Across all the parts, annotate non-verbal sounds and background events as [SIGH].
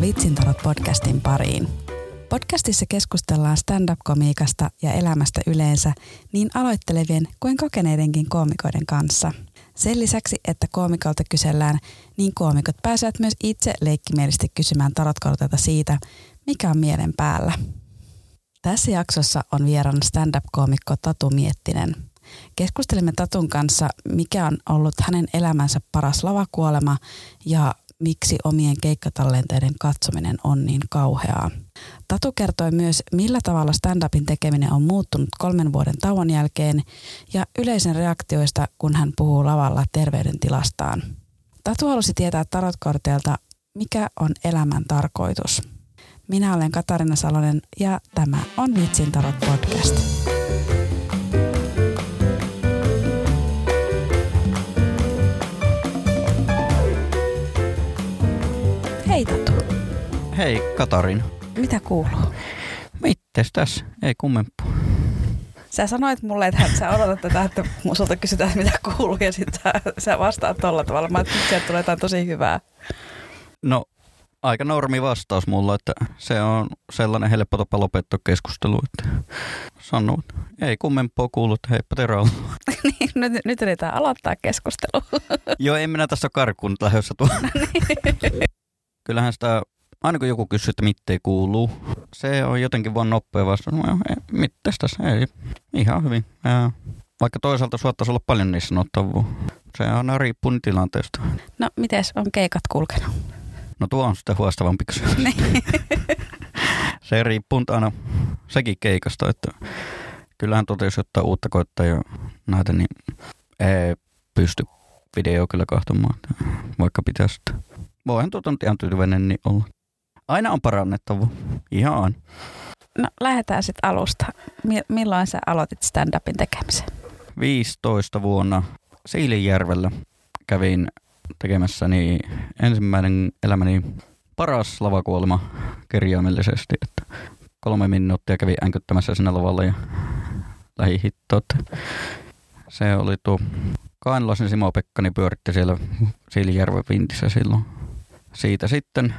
Vitsintarot podcastin pariin. Podcastissa keskustellaan stand-up-komiikasta ja elämästä yleensä niin aloittelevien kuin kokeneidenkin koomikoiden kanssa. Sen lisäksi, että koomikolta kysellään, niin koomikot pääsevät myös itse leikkimielisesti kysymään tarotkorteilta siitä, mikä on mielen päällä. Tässä jaksossa on vieraan stand-up-koomikko Tatu Miettinen. Keskustelimme Tatun kanssa, mikä on ollut hänen elämänsä paras lavakuolema ja miksi omien keikkatallenteiden katsominen on niin kauheaa. Tatu kertoi myös, millä tavalla stand-upin tekeminen on muuttunut kolmen vuoden tauon jälkeen ja yleisen reaktioista, kun hän puhuu lavalla terveydentilastaan. Tatu halusi tietää tarotkorteilta, mikä on elämän tarkoitus. Minä olen Katarina Salonen ja tämä on Vitsin tarot podcast. Hei Katarin. Mitä kuuluu? Mites tässä? Ei kummempaa. Sä sanoit mulle, että sä odotat tätä, että sulta kysytään, mitä kuuluu, ja sitten sä, sä vastaat tolla tavalla. Mä ajattelin, että sieltä tulee jotain tosi hyvää. No, aika normi vastaus mulla, että se on sellainen helppo tapa lopettaa keskustelu, että sanoo, että ei kummempaa kuulu, että heippa tervetuloa. [LAUGHS] niin, nyt, nyt yritetään aloittaa keskustelu. Joo, en minä tässä ole karkuun lähdössä tuo. [LAUGHS] Kyllähän sitä, aina kun joku kysyy, että mitteen kuuluu, se on jotenkin vaan nopea vastaus. No, mittes tässä? Ei, ihan hyvin. Ja vaikka toisaalta suottaisi olla paljon niissä sanottavua. Se aina riippuu tilanteesta. No, mites on keikat kulkenut? No tuo on sitten huostavampi kysymys. [LAUGHS] Niin. [LAUGHS] se riippuu aina sekin keikasta, että kyllähän tuota, jos ottaa uutta koittaa ja näitä, niin ei pysty video kyllä kahtomaan, vaikka pitäisi. Voihan tuota nyt ihan tyytyväinen niin olla. Aina on parannettava. Ihan. No lähdetään sitten alusta. Mi- milloin sä aloitit stand-upin tekemisen? 15 vuonna Siilinjärvellä kävin tekemässäni ensimmäinen elämäni paras lavakuolema kirjaimellisesti. Että kolme minuuttia kävin änkyttämässä sinne lavalla ja lähihittot. Se oli tuo Kainlaisen Simo Pekkani pyöritti siellä Siilijärven vintissä silloin. Siitä sitten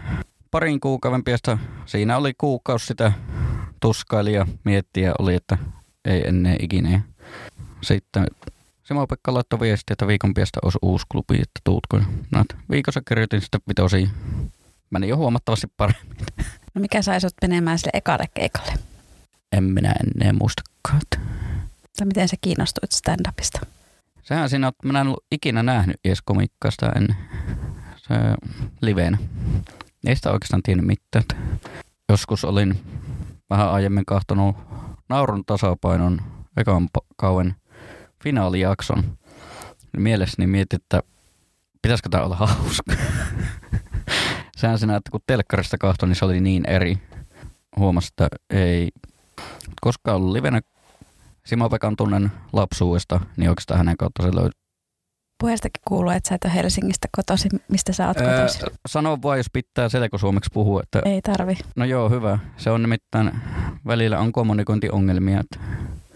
parin kuukauden päästä, siinä oli kuukausi sitä tuskaili ja miettiä oli, että ei ennen ikinä. Sitten Simo Pekka laittoi viestiä, että viikon päästä olisi uusi klubi, että tuutko. No, viikossa kirjoitin sitten vitosiin. Meni jo huomattavasti paremmin. No mikä sai sut menemään sille ekalle keikalle? En minä ennen muistakaan. Tai miten sä kiinnostuit stand-upista? Sehän siinä, että minä en ollut ikinä nähnyt edes komikkaasta ennen se liveenä. Ei sitä oikeastaan tiennyt mitään. Joskus olin vähän aiemmin kahtonut naurun tasapainon ekan kauen finaalijakson. Mielessäni mietin, että pitäisikö tämä olla [LAUGHS] hauska. Sehän siinä, että kun telkkarista kahtoi, niin se oli niin eri. Huomasi, että ei koskaan ollut livenä Simo Pekan tunnen lapsuudesta, niin oikeastaan hänen kautta se löytyy. Puheestakin kuuluu, että sä et ole Helsingistä kotosi. Mistä sä oot kotosi? Öö, sano vaan, jos pitää selkosuomeksi puhua. Että... Ei tarvi. No joo, hyvä. Se on nimittäin, välillä on kommunikointiongelmia. Että...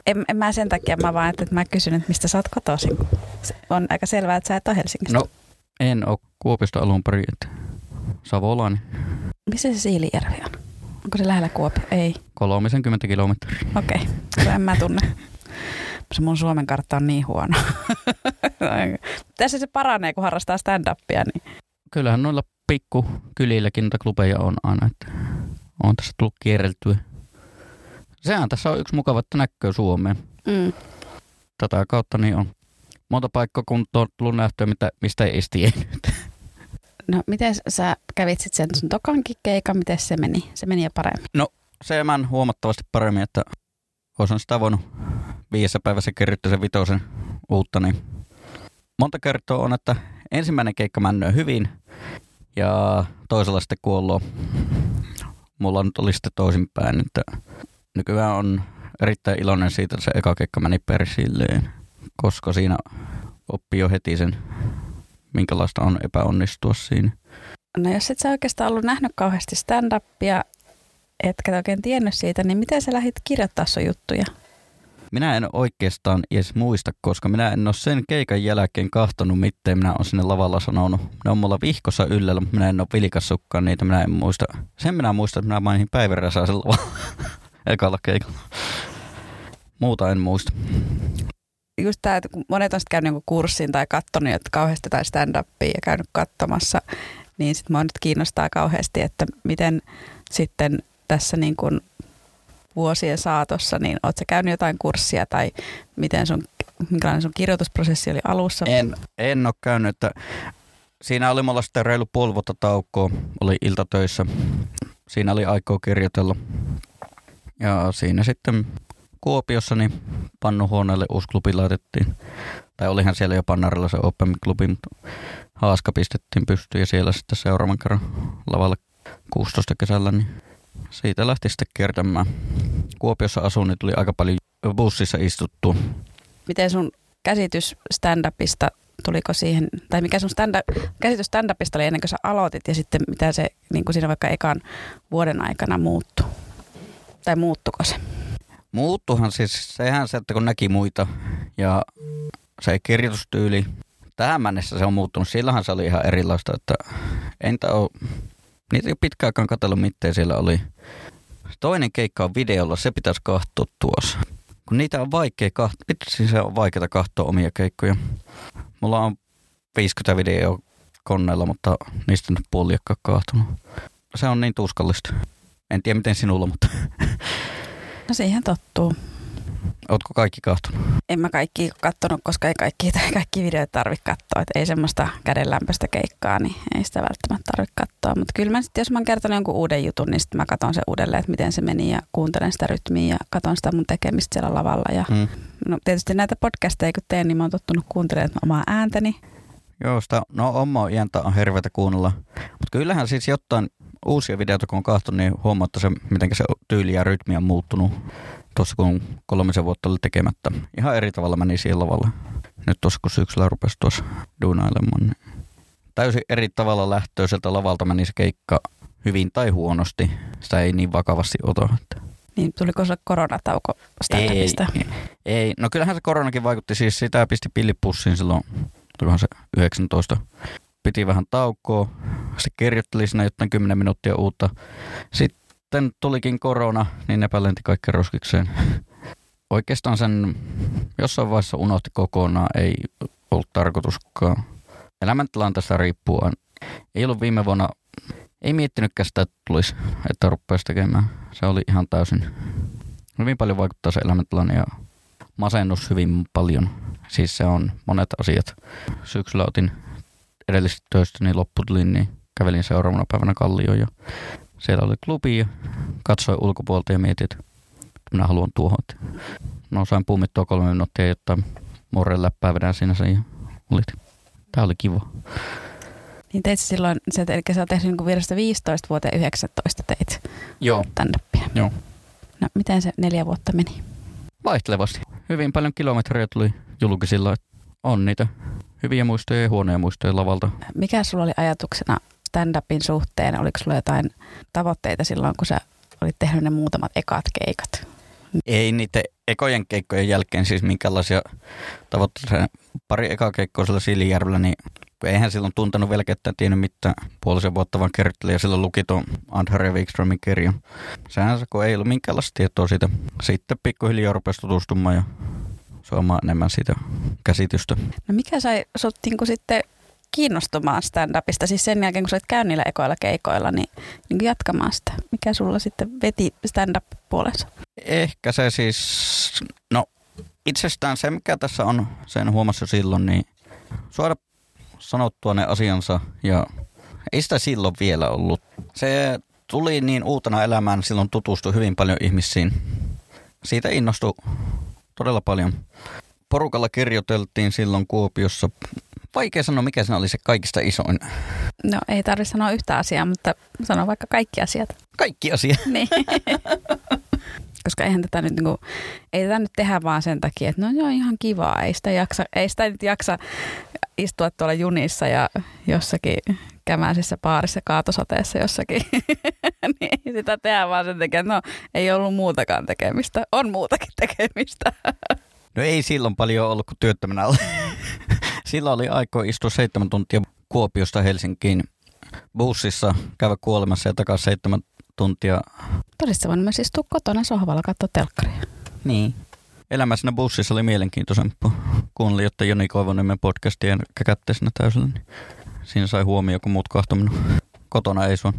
En, en mä sen takia, mä vaan että mä kysyn, että mistä sä oot kotosi. On aika selvää, että sä et ole Helsingistä. No, en ole Kuopista alun perin, että Savolainen. Missä se Siilijärvi on? Onko se lähellä Kuopio? Ei. 30 kilometriä. Okei, okay. en mä tunne. [LAUGHS] Se mun Suomen kartta on niin huono. [LAUGHS] Tässä se paranee, kun harrastaa stand-upia. Niin. Kyllähän noilla pikku kylilläkin niitä klubeja on aina. Että on tässä tullut kierreltyä. Sehän tässä on yksi mukava, että näkyy Suomeen. Mm. Tätä kautta niin on monta paikkaa, kun on tullut nähtyä, mitä, mistä ei edes tiennyt. [LAUGHS] No miten sä kävit sitten sen sun tokankin keikan, miten se meni? Se meni jo paremmin. No se meni huomattavasti paremmin, että olisin sitä voinut viidessä päivässä kirjoittaa sen vitosen uutta, niin monta kertaa on, että ensimmäinen keikka männöö hyvin ja toisella sitten kuollut. Mulla nyt oli sitten toisinpäin, että nykyään on erittäin iloinen siitä, että se eka keikka meni persilleen, koska siinä oppii jo heti sen minkälaista on epäonnistua siinä. No jos et sä oikeastaan ollut nähnyt kauheasti stand-upia, etkä oikein tiennyt siitä, niin miten sä lähdit kirjoittaa sun juttuja? Minä en oikeastaan edes muista, koska minä en ole sen keikan jälkeen kahtonut, miten minä olen sinne lavalla sanonut. Ne on mulla vihkossa yllällä, mutta minä en ole vilkassukkaan niitä, minä en muista. Sen minä muistan, että minä mainin Päivi Räsäsen lavalla [LAUGHS] ekalla keikalla. Muuta en muista. Just tämä, että monet on sitten käynyt kurssin tai katsonut että kauheasti tai stand-upia ja käynyt katsomassa, niin sitten mua nyt kiinnostaa kauheasti, että miten sitten tässä niin kuin vuosien saatossa, niin oletko käynyt jotain kurssia tai miten sun, minkälainen sun kirjoitusprosessi oli alussa? En, en ole käynyt, että siinä oli mulla sitten reilu puoli vuotta taukoa, oli iltatöissä. Siinä oli aikaa kirjoitella. Ja siinä sitten Kuopiossa niin pannuhuoneelle uusi klubi laitettiin. Tai olihan siellä jo Pannarilla se Open klubi, mutta haaska pistettiin pystyyn ja siellä sitten seuraavan kerran lavalle 16 kesällä, niin siitä lähti sitten kiertämään. Kuopiossa asun, niin tuli aika paljon bussissa istuttu. Miten sun käsitys stand-upista, tuliko siihen, tai mikä sun stand käsitys stand-upista oli ennen kuin sä aloitit ja sitten mitä se niin kuin siinä vaikka ekan vuoden aikana muuttui? Tai muuttuko se? Muuttuhan siis, sehän se, että kun näki muita ja se kirjoitustyyli, tähän mennessä se on muuttunut. Sillähän se oli ihan erilaista, että entä ole, niitä ei pitkään aikaan katsellut, miten siellä oli. Toinen keikka on videolla, se pitäisi katsoa tuossa. Kun niitä on vaikea katsoa, siis se on vaikeaa katsoa omia keikkoja. Mulla on 50 videoa koneella, mutta niistä nyt puoli kahtunut. Se on niin tuskallista. En tiedä miten sinulla, mutta No siihen tottuu. Ootko kaikki kahtonut? En mä kaikki kattonut, koska ei kaikki, [LAUGHS] kaikki videoita tarvitse katsoa. Et ei semmoista kädenlämpöistä keikkaa, niin ei sitä välttämättä tarvitse katsoa. Mutta kyllä mä sitten, jos mä oon kertonut jonkun uuden jutun, niin sitten mä katson sen uudelleen, että miten se meni ja kuuntelen sitä rytmiä ja katson sitä mun tekemistä siellä lavalla. Ja hmm. no, tietysti näitä podcasteja kun teen, niin mä oon tottunut kuuntelemaan omaa ääntäni. Joo, sitä, no oma iäntä on hirveätä kuunnella. Mutta kyllähän siis jotain uusia videoita kun on katsonut, niin huomaa, että se, miten se tyyli ja rytmi on muuttunut tuossa kun kolmisen vuotta oli tekemättä. Ihan eri tavalla meni siihen lavalle. Nyt tuossa kun syksyllä rupesi tuossa duunailemaan, niin täysin eri tavalla lähtöiseltä lavalta meni se keikka hyvin tai huonosti. Sitä ei niin vakavasti ota. Niin, tuliko se koronatauko ei, ei, no kyllähän se koronakin vaikutti. Siis sitä pisti pillipussiin silloin, tulikohan se 19 piti vähän taukoa. Se kirjoitteli siinä jotain 10 minuuttia uutta. Sitten tulikin korona, niin ne lenti kaikki roskikseen. Oikeastaan sen jossain vaiheessa unohti kokonaan, ei ollut tarkoituskaan. Elämäntilanteesta riippuen. Ei ollut viime vuonna, ei miettinytkään sitä, että tulisi, että rupeaisi tekemään. Se oli ihan täysin, hyvin paljon vaikuttaa se elämäntilanne ja masennus hyvin paljon. Siis se on monet asiat. Syksyllä otin edellisestä töistä niin lopputulin, niin kävelin seuraavana päivänä Kallioon ja siellä oli klubi ja katsoin ulkopuolta ja mietin, että minä haluan tuohon. No sain pummittua kolme minuuttia, jotta morren läppää vedän siinä sen ja olit. Tämä oli kiva. Niin teit silloin, eli sä oot tehnyt niin 15 vuoteen 19 teit Joo. stand Joo. No miten se neljä vuotta meni? Vaihtelevasti. Hyvin paljon kilometrejä tuli julkisilla. On niitä hyviä muistoja ja huonoja muistoja lavalta. Mikä sulla oli ajatuksena stand-upin suhteen? Oliko sulla jotain tavoitteita silloin, kun sä olit tehnyt ne muutamat ekat keikat? Ei niiden ekojen keikkojen jälkeen siis minkälaisia tavoitteita. Pari ekaa keikkoa sillä Siilijärvellä, niin eihän silloin tuntenut vielä ketään tiennyt mitään puolisen vuotta, vaan kertteli ja silloin luki tuon Andharja Wikströmin kirjan. Sehän se, kun ei ollut minkäänlaista tietoa siitä. Sitten pikkuhiljaa rupesi tutustumaan ja saamaan enemmän sitä käsitystä. No mikä sai sut niin sitten kiinnostumaan stand-upista, siis sen jälkeen kun sä olit käynyt niillä ekoilla keikoilla, niin, niin jatkamaan sitä. Mikä sulla sitten veti stand-up puolensa? Ehkä se siis, no itsestään se mikä tässä on, sen huomassa silloin, niin suoda sanottua ne asiansa ja ei sitä silloin vielä ollut. Se tuli niin uutena elämään, silloin tutustui hyvin paljon ihmisiin. Siitä innostui todella paljon. Porukalla kirjoiteltiin silloin Kuopiossa. Vaikea sanoa, mikä se oli se kaikista isoin. No ei tarvitse sanoa yhtä asiaa, mutta sano vaikka kaikki asiat. Kaikki asiat? [LAUGHS] Niin. Koska eihän tätä nyt, niinku, ei tätä nyt tehdä vaan sen takia, että no se on ihan kivaa. Ei sitä, jaksa, ei sitä nyt jaksa istua tuolla junissa ja jossakin kämäisessä paarissa kaatosateessa jossakin. [LAUGHS] niin sitä tehdään vaan sen takia, että no ei ollut muutakaan tekemistä. On muutakin tekemistä. No ei silloin paljon ollut kuin työttömänä oli. [LAUGHS] Silloin oli aiko istua seitsemän tuntia Kuopiosta Helsinkiin bussissa, käydä kuolemassa ja takaisin seitsemän tuntia. Todista voin myös istua kotona sohvalla katsoa telkkaria. Niin. Elämä siinä bussissa oli mielenkiintoisempaa. Kuunnelin, jotta Joni Koivoniemen podcastia ja käkätte siinä täysillä. Niin siinä sai huomioon, kun muut kahtominen. Kotona ei sun.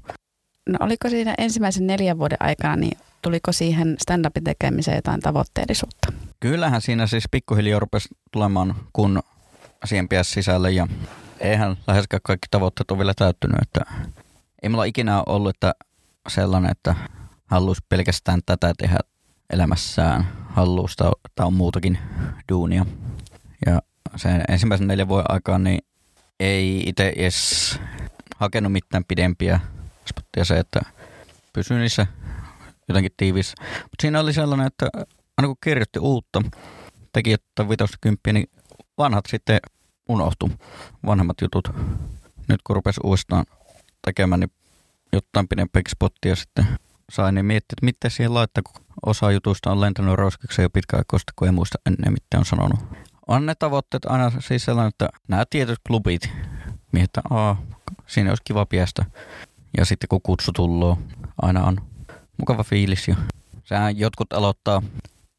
No oliko siinä ensimmäisen neljän vuoden aikana, niin tuliko siihen stand-upin tekemiseen jotain tavoitteellisuutta? Kyllähän siinä siis pikkuhiljaa rupesi tulemaan, kun siihen pääsi sisälle ja eihän läheskään kaikki tavoitteet ole vielä täyttynyt. Että ei mulla ikinä ollut että sellainen, että haluaisi pelkästään tätä tehdä elämässään. Haluusta tai on muutakin duunia. Ja sen ensimmäisen neljän vuoden aikaan niin ei itse edes hakenut mitään pidempiä spottia se, että pysyi niissä jotenkin tiivis. Mutta siinä oli sellainen, että aina kun kirjoitti uutta, teki jotain vitosta kymppiä, niin vanhat sitten unohtu, vanhemmat jutut. Nyt kun rupesi uudestaan tekemään, niin jotain pidempiäkin spottia sitten sain, niin miettiä, että miten siihen laittaa, kun osa jutuista on lentänyt roskiksi jo pitkään koska kun ei muista ennen, mitä on sanonut. On ne tavoitteet aina siis sellainen, että nämä tietyt klubit, miettä, aa, siinä olisi kiva piestä. Ja sitten kun kutsu tulloo, aina on mukava fiilis. Ja sehän jotkut aloittaa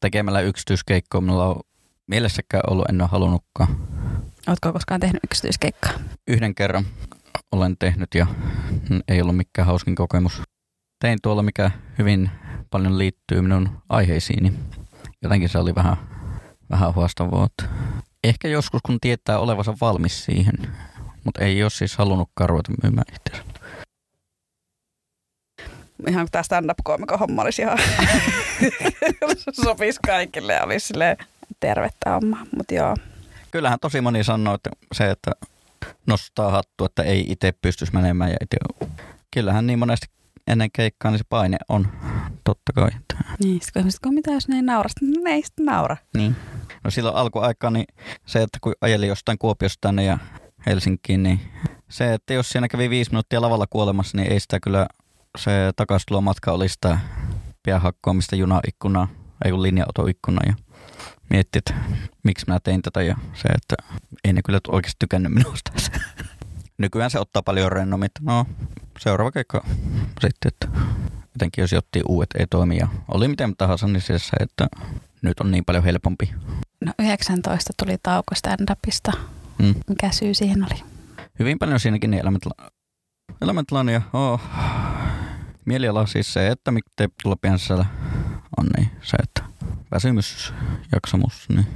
tekemällä yksityiskeikkoa. Minulla on mielessäkään ollut, en ole halunnutkaan. Oletko koskaan tehnyt yksityiskeikkaa? Yhden kerran olen tehnyt ja ei ollut mikään hauskin kokemus. Tein tuolla, mikä hyvin paljon liittyy minun aiheisiini. Jotenkin se oli vähän, vähän huostavaa. Ehkä joskus, kun tietää olevansa valmis siihen, mutta ei ole siis halunnutkaan ruveta myymään itseänsä. Ihan tämä stand-up-koomikon homma olisi ihan [LAUGHS] sopisi kaikille ja olisi tervettä homma, mutta joo. Kyllähän tosi moni sanoo, että se, että nostaa hattu, että ei itse pystyisi menemään. Ja itse... Kyllähän niin monesti ennen keikkaa niin se paine on, totta kai. Niin, sitten kun mitä jos ne ei naura, sitten ne ei sitten naura. Niin. No silloin alkuaikaan niin se, että kun ajeli jostain Kuopiosta tänne ja Helsinkiin, niin se, että jos siinä kävi viisi minuuttia lavalla kuolemassa, niin ei sitä kyllä se takaistulo matka oli sitä piahakkoamista junaikkunaa, ei kun linja-autoikkunaa ja mietti, että miksi mä tein tätä ja se, että ei ne kyllä oikeasti tykännyt minusta. [LAUGHS] Nykyään se ottaa paljon rennomit. No, seuraava keikka sitten, että jotenkin jos jotti uudet ei toimi ja oli miten tahansa, niin se, että nyt on niin paljon helpompi. No 19 tuli tauko stand-upista. Mm. Mikä syy siihen oli? Hyvin paljon siinäkin niin. Elämäntilanne ja oh, mieliala siis se, että miten tulla pienessä on niin se, että väsymys, jaksamus. Niin.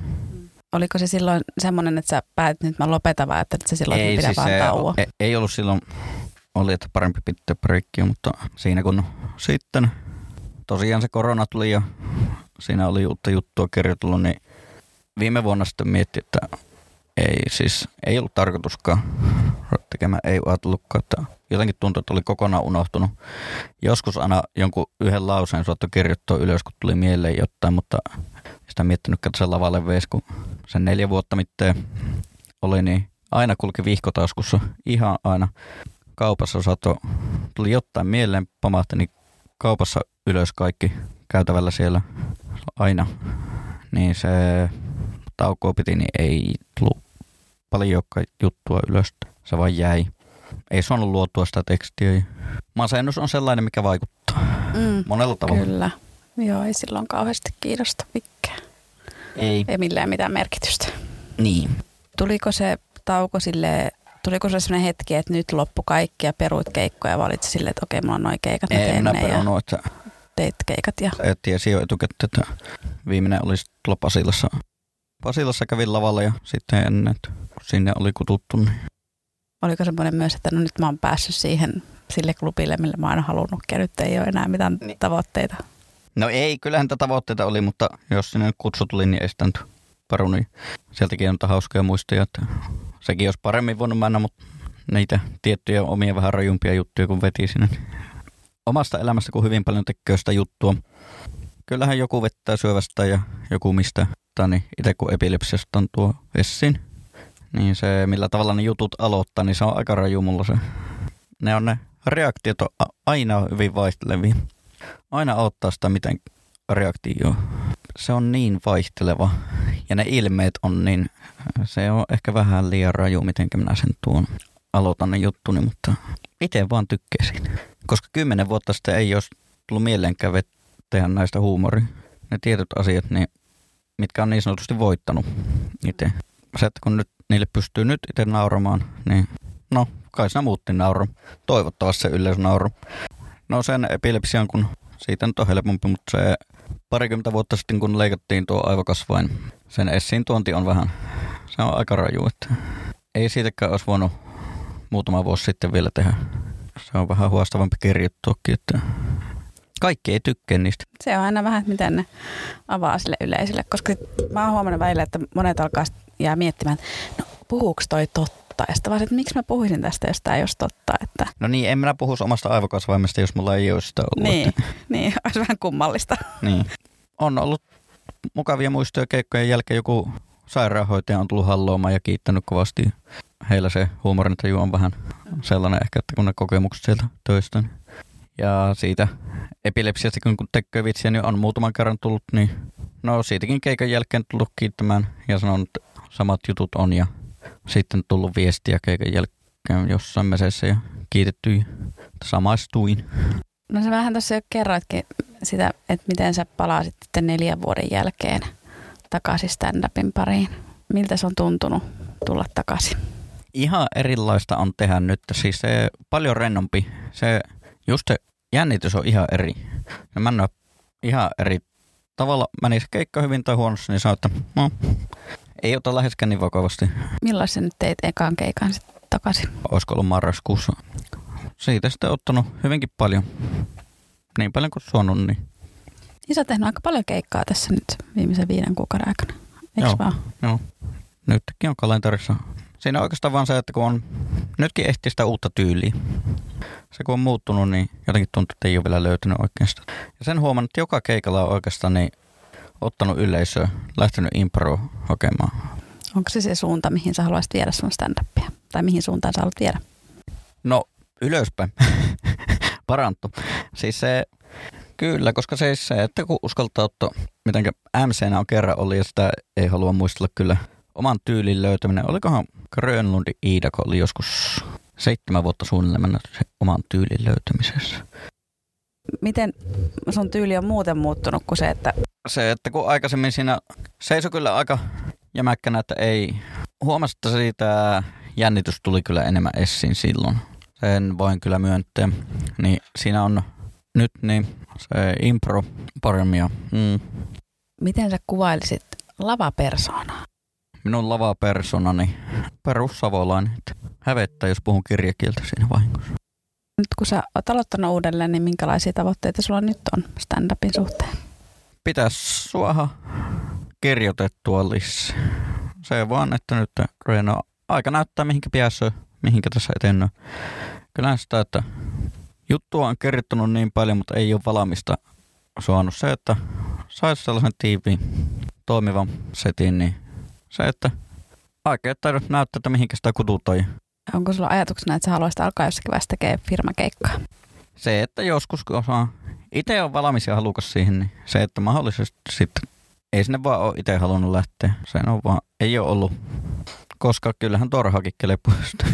Oliko se silloin semmoinen, että sä päätit nyt mä lopetan vai että se silloin, ei, että pitää siis vaan tauo? Ei, ei ollut silloin, oli että parempi pitää breikkiä, mutta siinä kun sitten tosiaan se korona tuli ja siinä oli uutta juttua kirjoitellut, niin viime vuonna sitten mietti, että ei siis, ei ollut tarkoituskaan tekemään, ei ajatellutkaan, että jotenkin tuntui, että oli kokonaan unohtunut. Joskus aina jonkun yhden lauseen saattoi kirjoittaa ylös, kun tuli mieleen jotain, mutta sitä miettinytkään sen lavalle vees, kun sen neljä vuotta mitään oli, niin aina kulki vihkotaskussa ihan aina. Kaupassa sato, tuli jotain mieleen, pamahti, niin kaupassa ylös kaikki käytävällä siellä aina. Niin se taukoa piti, niin ei tullut paljon juttua ylös. Se vaan jäi. Ei saanut luotua sitä tekstiä. Masennus on sellainen, mikä vaikuttaa mm, monella tavalla. Kyllä. Joo, ei silloin kauheasti kiinnosta mikään. Ei. Ei millään mitään merkitystä. Niin. Tuliko se tauko sille, tuliko se sellainen hetki, että nyt loppu kaikki ja peruit keikkoja ja valitsi silleen, että okei, mulla on noin keikat, mä Ei, minä ne ja teit keikat. Ja... et tiesi jo etukäteen, että viimeinen oli sitten tuolla Pasilassa. Pasilassa kävin lavalla ja sitten ennen, että kun sinne oli kututtu. Niin. Oliko semmoinen myös, että no nyt mä oon päässyt siihen sille klubille, millä mä oon halunnut ja nyt ei ole enää mitään Niin. tavoitteita. No ei, kyllähän tätä tavoitteita oli, mutta jos sinne kutsu tuli, niin ei sitä nyt paru, niin sieltäkin on hauskoja muistoja, että sekin olisi paremmin voinut mennä, mutta niitä tiettyjä omia vähän rajumpia juttuja, kun veti sinne. Omasta elämästä, kun hyvin paljon tekee sitä juttua, kyllähän joku vettää syövästä ja joku mistä. Tai niin itse kun epilepsiasta on tuo Essin, niin se millä tavalla ne jutut aloittaa, niin se on aika raju mulla se. Ne on ne reaktiot on aina hyvin vaihtelevia. Aina ottaa sitä, miten reaktio. Se on niin vaihteleva ja ne ilmeet on niin, se on ehkä vähän liian raju, miten minä sen tuon aloitan ne juttuni, mutta itse vaan tykkäsin. Koska kymmenen vuotta sitten ei olisi tullut mieleenkään tehdä näistä huumoria. Ne tietyt asiat, niin, mitkä on niin sanotusti voittanut itse. Se, että kun nyt niille pystyy nyt itse nauramaan, niin no, kai sinä muutti nauru. Toivottavasti se yleisnauru. No sen epilepsian, kun siitä nyt on helpompi, mutta se parikymmentä vuotta sitten, kun leikattiin tuo aivokasvain, sen essiin tuonti on vähän, se on aika raju, että ei siitäkään olisi voinut muutama vuosi sitten vielä tehdä. Se on vähän huostavampi kirjoittuakin, että kaikki ei tykkää niistä. Se on aina vähän, että miten ne avaa sille yleisölle, koska mä oon huomannut välillä, että monet alkaa jää miettimään, että no puhuuko toi totta? Ja sitten vaan, että miksi mä puhuisin tästä, jos tämä ei olisi totta. Että... No niin, en minä puhuisi omasta aivokasvaimesta, jos mulla ei olisi sitä ollut. Niin, niin [LAUGHS] olisi vähän kummallista. Niin. On ollut mukavia muistoja keikkojen jälkeen. Joku sairaanhoitaja on tullut halloamaan ja kiittänyt kovasti. Heillä se huumorintaju on vähän sellainen ehkä, että kun ne kokemukset sieltä töistä. Niin ja siitä epilepsiasta, kun tekee vitsiä, niin on muutaman kerran tullut, niin no siitäkin keikan jälkeen tullut kiittämään ja sanonut, että samat jutut on ja sitten tullut viestiä keikan jälkeen jossain mesessä ja kiitetty samaistuin. No se vähän tuossa jo kerroitkin sitä, että miten sä palasit sitten neljän vuoden jälkeen takaisin stand-upin pariin. Miltä se on tuntunut tulla takaisin? Ihan erilaista on tehdä nyt. Siis se paljon rennompi. Se just se jännitys on ihan eri. Ja mä en ihan eri tavalla. Meni se keikka hyvin tai huonossa, niin sanoin, että no, ei ota läheskään niin vakavasti. Milloin sä nyt teit ekaan keikan sitten takaisin? Olisiko ollut marraskuussa. Siitä sitten ottanut hyvinkin paljon. Niin paljon kuin suonut, niin. Niin sä oot tehnyt aika paljon keikkaa tässä nyt viimeisen viiden kuukauden aikana. Eikö joo, vaan? Joo. Nytkin on kalenterissa. Siinä on oikeastaan vaan se, että kun on, nytkin ehti sitä uutta tyyliä. Se kun on muuttunut, niin jotenkin tuntuu, että ei ole vielä löytynyt oikeastaan. Ja sen huomannut, että joka keikalla on oikeastaan niin ottanut yleisöä, lähtenyt impro hakemaan. Onko se se suunta, mihin sä haluaisit viedä sun stand-upia? Tai mihin suuntaan sä haluat viedä? No, ylöspäin. [LAUGHS] Parantu. Siis se, kyllä, koska se, se että kun uskaltaa ottaa, miten MC on kerran oli ja sitä ei halua muistella kyllä oman tyylin löytäminen. Olikohan Grönlundin Iida, kun oli joskus seitsemän vuotta suunnilleen oman tyylin löytämisessä. Miten sun tyyli on muuten muuttunut kuin se, että... Se, että kun aikaisemmin siinä seisoi kyllä aika jämäkkänä, että ei huomasta siitä jännitys tuli kyllä enemmän esiin silloin. Sen voin kyllä myöntää. Niin siinä on nyt niin se impro paremmin. Ja, mm. Miten sä kuvailisit lavapersoonaa? Minun lavapersonani perussavolainen. Hävettää, jos puhun kirjakieltä siinä vahingossa. Nyt kun sä oot aloittanut uudelleen, niin minkälaisia tavoitteita sulla nyt on stand-upin suhteen? Pitäisi suoha kirjoitettua lisää. Se vaan, että nyt Reino aika näyttää mihinkä pääsee, mihinkä tässä etennyt. Kyllä sitä, että juttua on kerrottanut niin paljon, mutta ei ole valmista suonut se, että saisi sellaisen tiiviin toimivan setin, niin se, että aikeet taidot näyttää, että mihinkä sitä kututoi. Onko sulla ajatuksena, että sä haluaisit alkaa jossakin vaiheessa tekemään firmakeikkaa? Se, että joskus kun osaa, itse on valmis ja halukas siihen, niin se, että mahdollisesti sitten ei sinne vaan ole itse halunnut lähteä. Se on vaan, ei ole ollut, koska kyllähän torhakin kelepuista.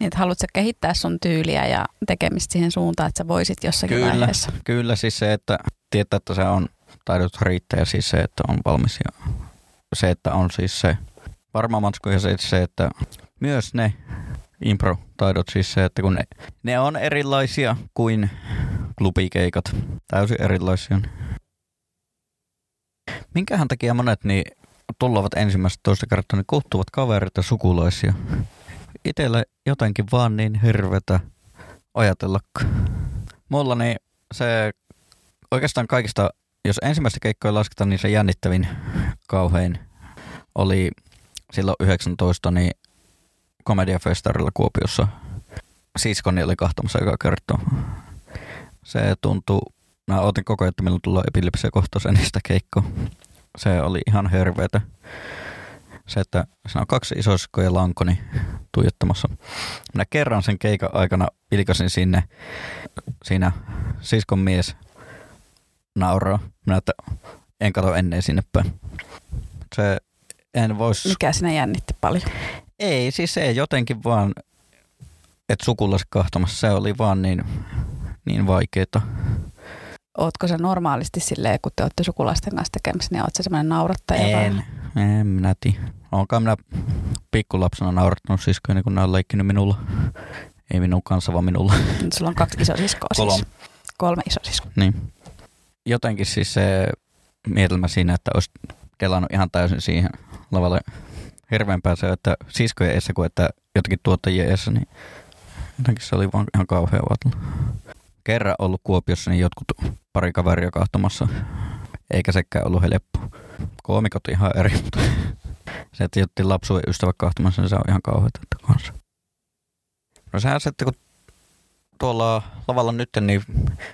Niin, että haluatko kehittää sun tyyliä ja tekemistä siihen suuntaan, että sä voisit jossakin kyllä, vaiheessa? Kyllä, siis se, että tietää, että se on taidot riittää ja siis se, että on valmis ja se, että on siis se varma matsku ja se, se, että myös ne impro-taidot, siis se, että kun ne, ne on erilaisia kuin klubikeikat, täysin erilaisia. Minkähän takia monet niin tulevat ensimmäistä toista kertaa, niin kuhtuvat kaverit ja sukulaisia. Itellä jotenkin vaan niin hirvetä ajatella. Mulla niin se oikeastaan kaikista, jos ensimmäistä keikkoa lasketaan, niin se jännittävin kauhein oli silloin 19, niin komediafestarilla Kuopiossa. Siskoni oli kahtomassa joka kerta. Se tuntuu Mä otin koko ajan, että milloin tulee epilepsia kohtaus ennen sitä keikkoa. Se oli ihan herveetä. Se, että siinä on kaksi isoiskoa ja lankoni tuijottamassa. Minä kerran sen keikan aikana vilkasin sinne, siinä siskon mies nauraa. Minä, että en katso ennen sinne päin. Se en vois... Mikä sinä jännitti paljon? Ei, siis se jotenkin vaan, että sukulaiset kahtomassa, se oli vaan niin, niin vaikeeta. Ootko sä normaalisti silleen, kun te olette sukulaisten kanssa tekemisissä, niin oot sä semmoinen naurattaja? En, en minä tiedä. Onkaan minä pikkulapsena naurattanut siskoja, kun ne on leikkinyt minulla. Ei minun kanssa, vaan minulla. Nyt sulla on kaksi isosiskoa Kolme. siis. Kolme isosiskoa. Niin. Jotenkin siis se mietelmä siinä, että olisi kelannut ihan täysin siihen lavalle hirveämpää se, että siskojen edessä kuin että jotenkin tuottajien edessä, niin jotenkin se oli vaan ihan kauhea vaatella. Kerran ollut Kuopiossa, niin jotkut pari kaveria kahtomassa, eikä sekään ollut helppo. Koomikot ihan eri, mutta [LAUGHS] se, että jotti lapsuuden ystävä kahtomassa, niin se on ihan kauheata kanssa. No sehän se, että kun tuolla lavalla nyt, niin,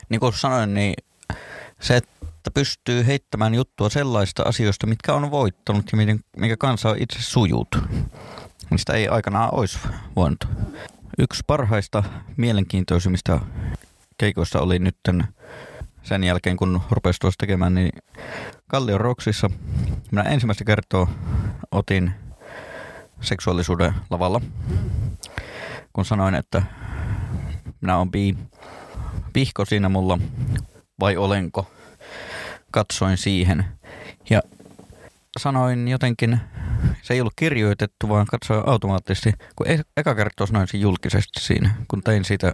niin kuin sanoin, niin se, että pystyy heittämään juttua sellaista asioista, mitkä on voittanut ja miten, minkä kanssa on itse sujut. Mistä ei aikanaan olisi voinut. Yksi parhaista mielenkiintoisimmista keikoista oli nytten sen jälkeen, kun rupesi tuossa tekemään, niin Kallion Roksissa minä ensimmäistä kertaa otin seksuaalisuuden lavalla, kun sanoin, että minä olen bi. Pihko siinä mulla vai olenko? Katsoin siihen ja sanoin jotenkin, se ei ollut kirjoitettu, vaan katsoin automaattisesti, kun e- eka kertaa sanoin sen julkisesti siinä, kun tein siitä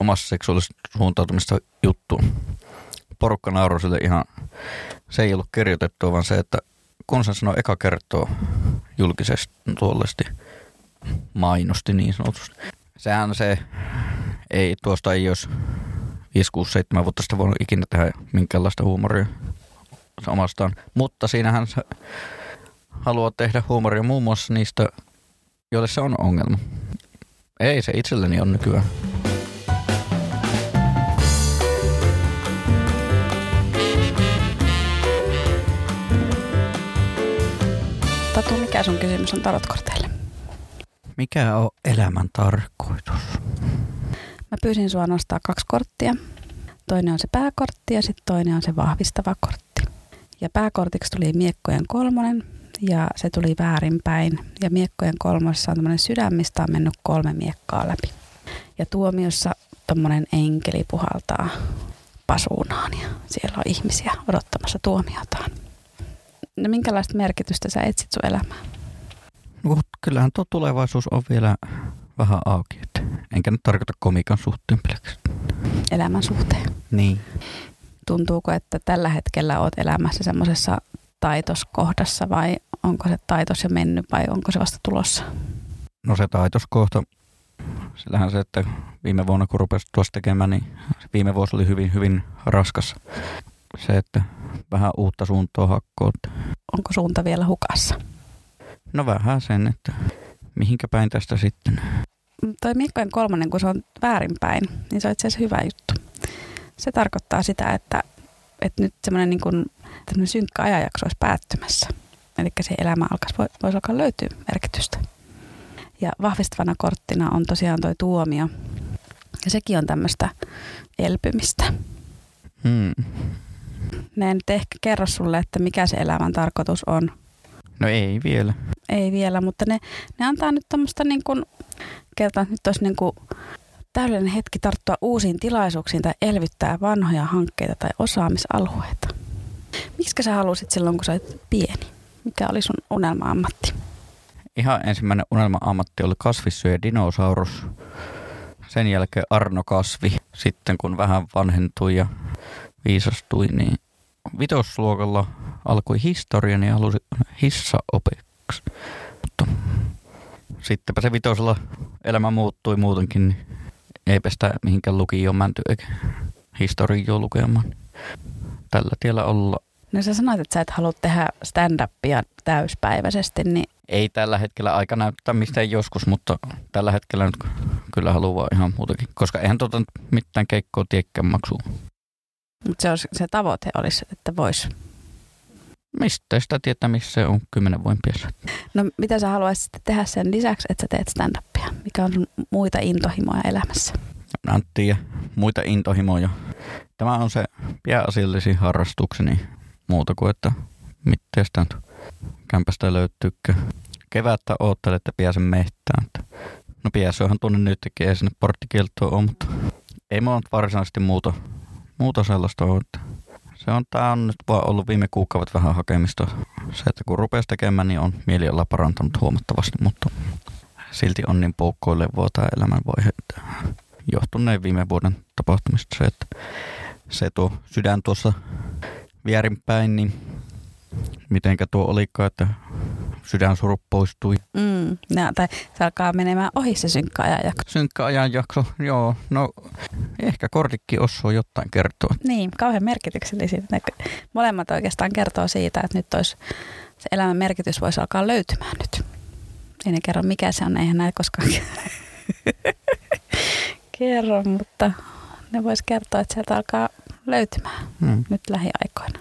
omassa seksuaalisesta suuntautumista juttu. Porukka nauroi sille ihan, se ei ollut kirjoitettu, vaan se, että kun sen sanoi eka kertaa julkisesti tuollesti, mainosti niin sanotusti. Sehän se ei, tuosta ei jos 5, 6, 7 vuotta sitä voinut ikinä tehdä minkäänlaista huumoria omastaan. Mutta siinähän se haluaa tehdä huumoria muun muassa niistä, joille se on ongelma. Ei se itselleni on nykyään. Tatu, mikä sun kysymys on tarotkorteille? Mikä on elämän tarkoitus? Mä pyysin sua nostaa kaksi korttia. Toinen on se pääkortti ja sitten toinen on se vahvistava kortti. Ja pääkortiksi tuli miekkojen kolmonen ja se tuli väärinpäin. Ja miekkojen kolmosessa on tämmöinen sydän, mistä on mennyt kolme miekkaa läpi. Ja tuomiossa tommonen enkeli puhaltaa pasuunaan ja siellä on ihmisiä odottamassa tuomiotaan. No minkälaista merkitystä sä etsit sun elämään? No, kyllähän tuo tulevaisuus on vielä vähän auki. Että enkä nyt tarkoita komikan suhteen pelkästään. elämän suhteen? Niin. Tuntuuko, että tällä hetkellä oot elämässä semmoisessa taitoskohdassa vai onko se taitos jo mennyt vai onko se vasta tulossa? No se taitoskohta, sillähän se, että viime vuonna kun rupesi tuossa tekemään, niin viime vuosi oli hyvin, hyvin raskas. Se, että vähän uutta suuntaa hakkoon. Onko suunta vielä hukassa? No vähän sen, että mihinkä päin tästä sitten. Toi Miekkojen kolmonen, kun se on väärinpäin, niin se on itse asiassa hyvä juttu. Se tarkoittaa sitä, että, että nyt semmoinen niin kuin, synkkä ajanjakso olisi päättymässä. Eli se elämä alkaisi, voisi alkaa löytyä merkitystä. Ja vahvistavana korttina on tosiaan toi tuomio. Ja sekin on tämmöistä elpymistä. Hmm. Ne nyt ehkä kerro sulle, että mikä se elämän tarkoitus on. No ei vielä. Ei vielä, mutta ne, ne antaa nyt tämmöistä niin kuin, kertaa, nyt olisi niin kuin täydellinen hetki tarttua uusiin tilaisuuksiin tai elvyttää vanhoja hankkeita tai osaamisalueita. Miksi sä halusit silloin, kun sä olit pieni? Mikä oli sun unelma-ammatti? Ihan ensimmäinen unelma-ammatti oli kasvissyöjä dinosaurus. Sen jälkeen Arno Kasvi. Sitten kun vähän vanhentui ja viisastui, niin vitosluokalla alkoi historia, niin halusin hissaopeksi. Mutta sittenpä se vitosella elämä muuttui muutenkin, niin eipä sitä mihinkään lukioon mänty eikä historiaa lukemaan. Tällä tiellä olla. No sä sanoit, että sä et halua tehdä stand-upia täyspäiväisesti, niin Ei tällä hetkellä aika näyttää mistään joskus, mutta tällä hetkellä nyt kyllä haluaa ihan muutakin. Koska eihän tuota mitään keikkoa tiekkään maksua. Mutta se, olisi, se tavoite olisi, että voisi. Mistä sitä tietää, missä se on kymmenen vuoden päässä? No mitä sä haluaisit sitten tehdä sen lisäksi, että sä teet stand-upia? Mikä on sun muita intohimoja elämässä? Mä en tiedä muita intohimoja. Tämä on se pääasiallisin harrastukseni muuta kuin, että mitä sitä nyt kämpästä löytyykö. Kevättä oottele, että pääsen mehtään. No pääsyöhän tuonne nytkin, ei sinne porttikieltoa ole, mutta ei mulla nyt varsinaisesti muuta, muuta sellaista. Että se on, tää on nyt vaan ollut viime kuukaudet vähän hakemista. Se, että kun rupesi tekemään, niin on mieliala parantanut huomattavasti, mutta silti on niin poukkoilevaa tämä elämänvaihe, johtuneen viime vuoden tapahtumista se, että se tuo sydän tuossa vierinpäin, niin mitenkä tuo olikaan, että sydänsuru poistui. Mm, no, tai se alkaa menemään ohi se synkkä ajanjakso. Synkkä ajanjakso, joo. No ehkä kortikki osuu jotain kertoa. Niin, kauhean merkityksellisiä. Molemmat oikeastaan kertoo siitä, että nyt olisi, se elämän merkitys voisi alkaa löytymään nyt. Ei ne kerro mikä se on, eihän näin koskaan [LAUGHS] kerro, mutta ne vois kertoa, että sieltä alkaa löytymään hmm. nyt lähiaikoina.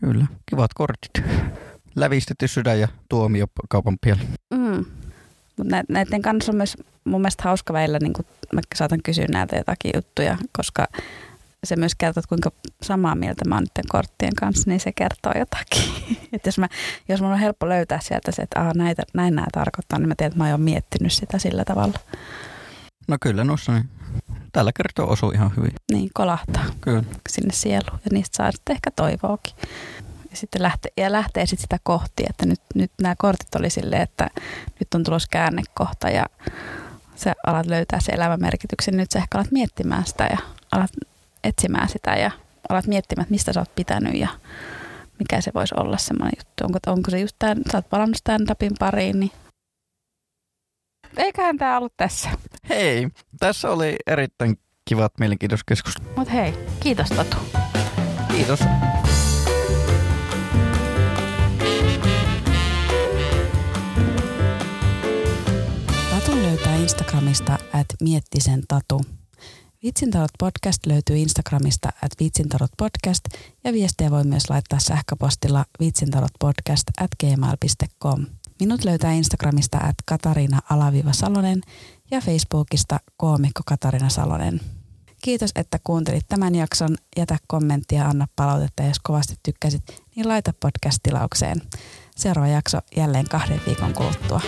Kyllä, kivat kortit. Lävistetty sydän ja tuomio kaupan piel. Mm. Mutta näiden kanssa on myös mun mielestä hauska väillä, niin kun mä saatan kysyä näitä jotakin juttuja, koska se myös kertoo, että kuinka samaa mieltä mä oon niiden korttien kanssa, niin se kertoo jotakin. [LAUGHS] että jos, mä, jos mun on helppo löytää sieltä se, että näitä, näin nämä tarkoittaa, niin mä tiedän, että mä oon miettinyt sitä sillä tavalla. No kyllä noissa niin tällä kertaa osuu ihan hyvin. Niin, kolahtaa Kyllä. sinne sieluun ja niistä saa sitten ehkä toivoakin. Ja sitten lähtee, ja lähtee sitten sitä kohti, että nyt, nyt nämä kortit oli silleen, että nyt on tulos käännekohta ja sä alat löytää se elämän merkityksen. Nyt sä ehkä alat miettimään sitä ja alat etsimään sitä ja alat miettimään, että mistä sä oot pitänyt ja mikä se voisi olla semmoinen juttu. Onko, onko se just tämän, sä oot palannut stand-upin pariin, niin eiköhän tämä ollut tässä. Hei, tässä oli erittäin kivat, mielenkiintoista keskustelua. Mut hei, kiitos Tatu. Kiitos. Löytää Instagramista at miettisen tatu. Vitsintarot podcast löytyy Instagramista at vitsintarot podcast ja viestiä voi myös laittaa sähköpostilla vitsintarotpodcast at gmail.com. Minut löytää Instagramista at Katarina Alaviva Salonen ja Facebookista koomikko Katarina Salonen. Kiitos, että kuuntelit tämän jakson. Jätä kommenttia ja anna palautetta, jos kovasti tykkäsit, niin laita podcast-tilaukseen. Seuraava jakso jälleen kahden viikon kuluttua.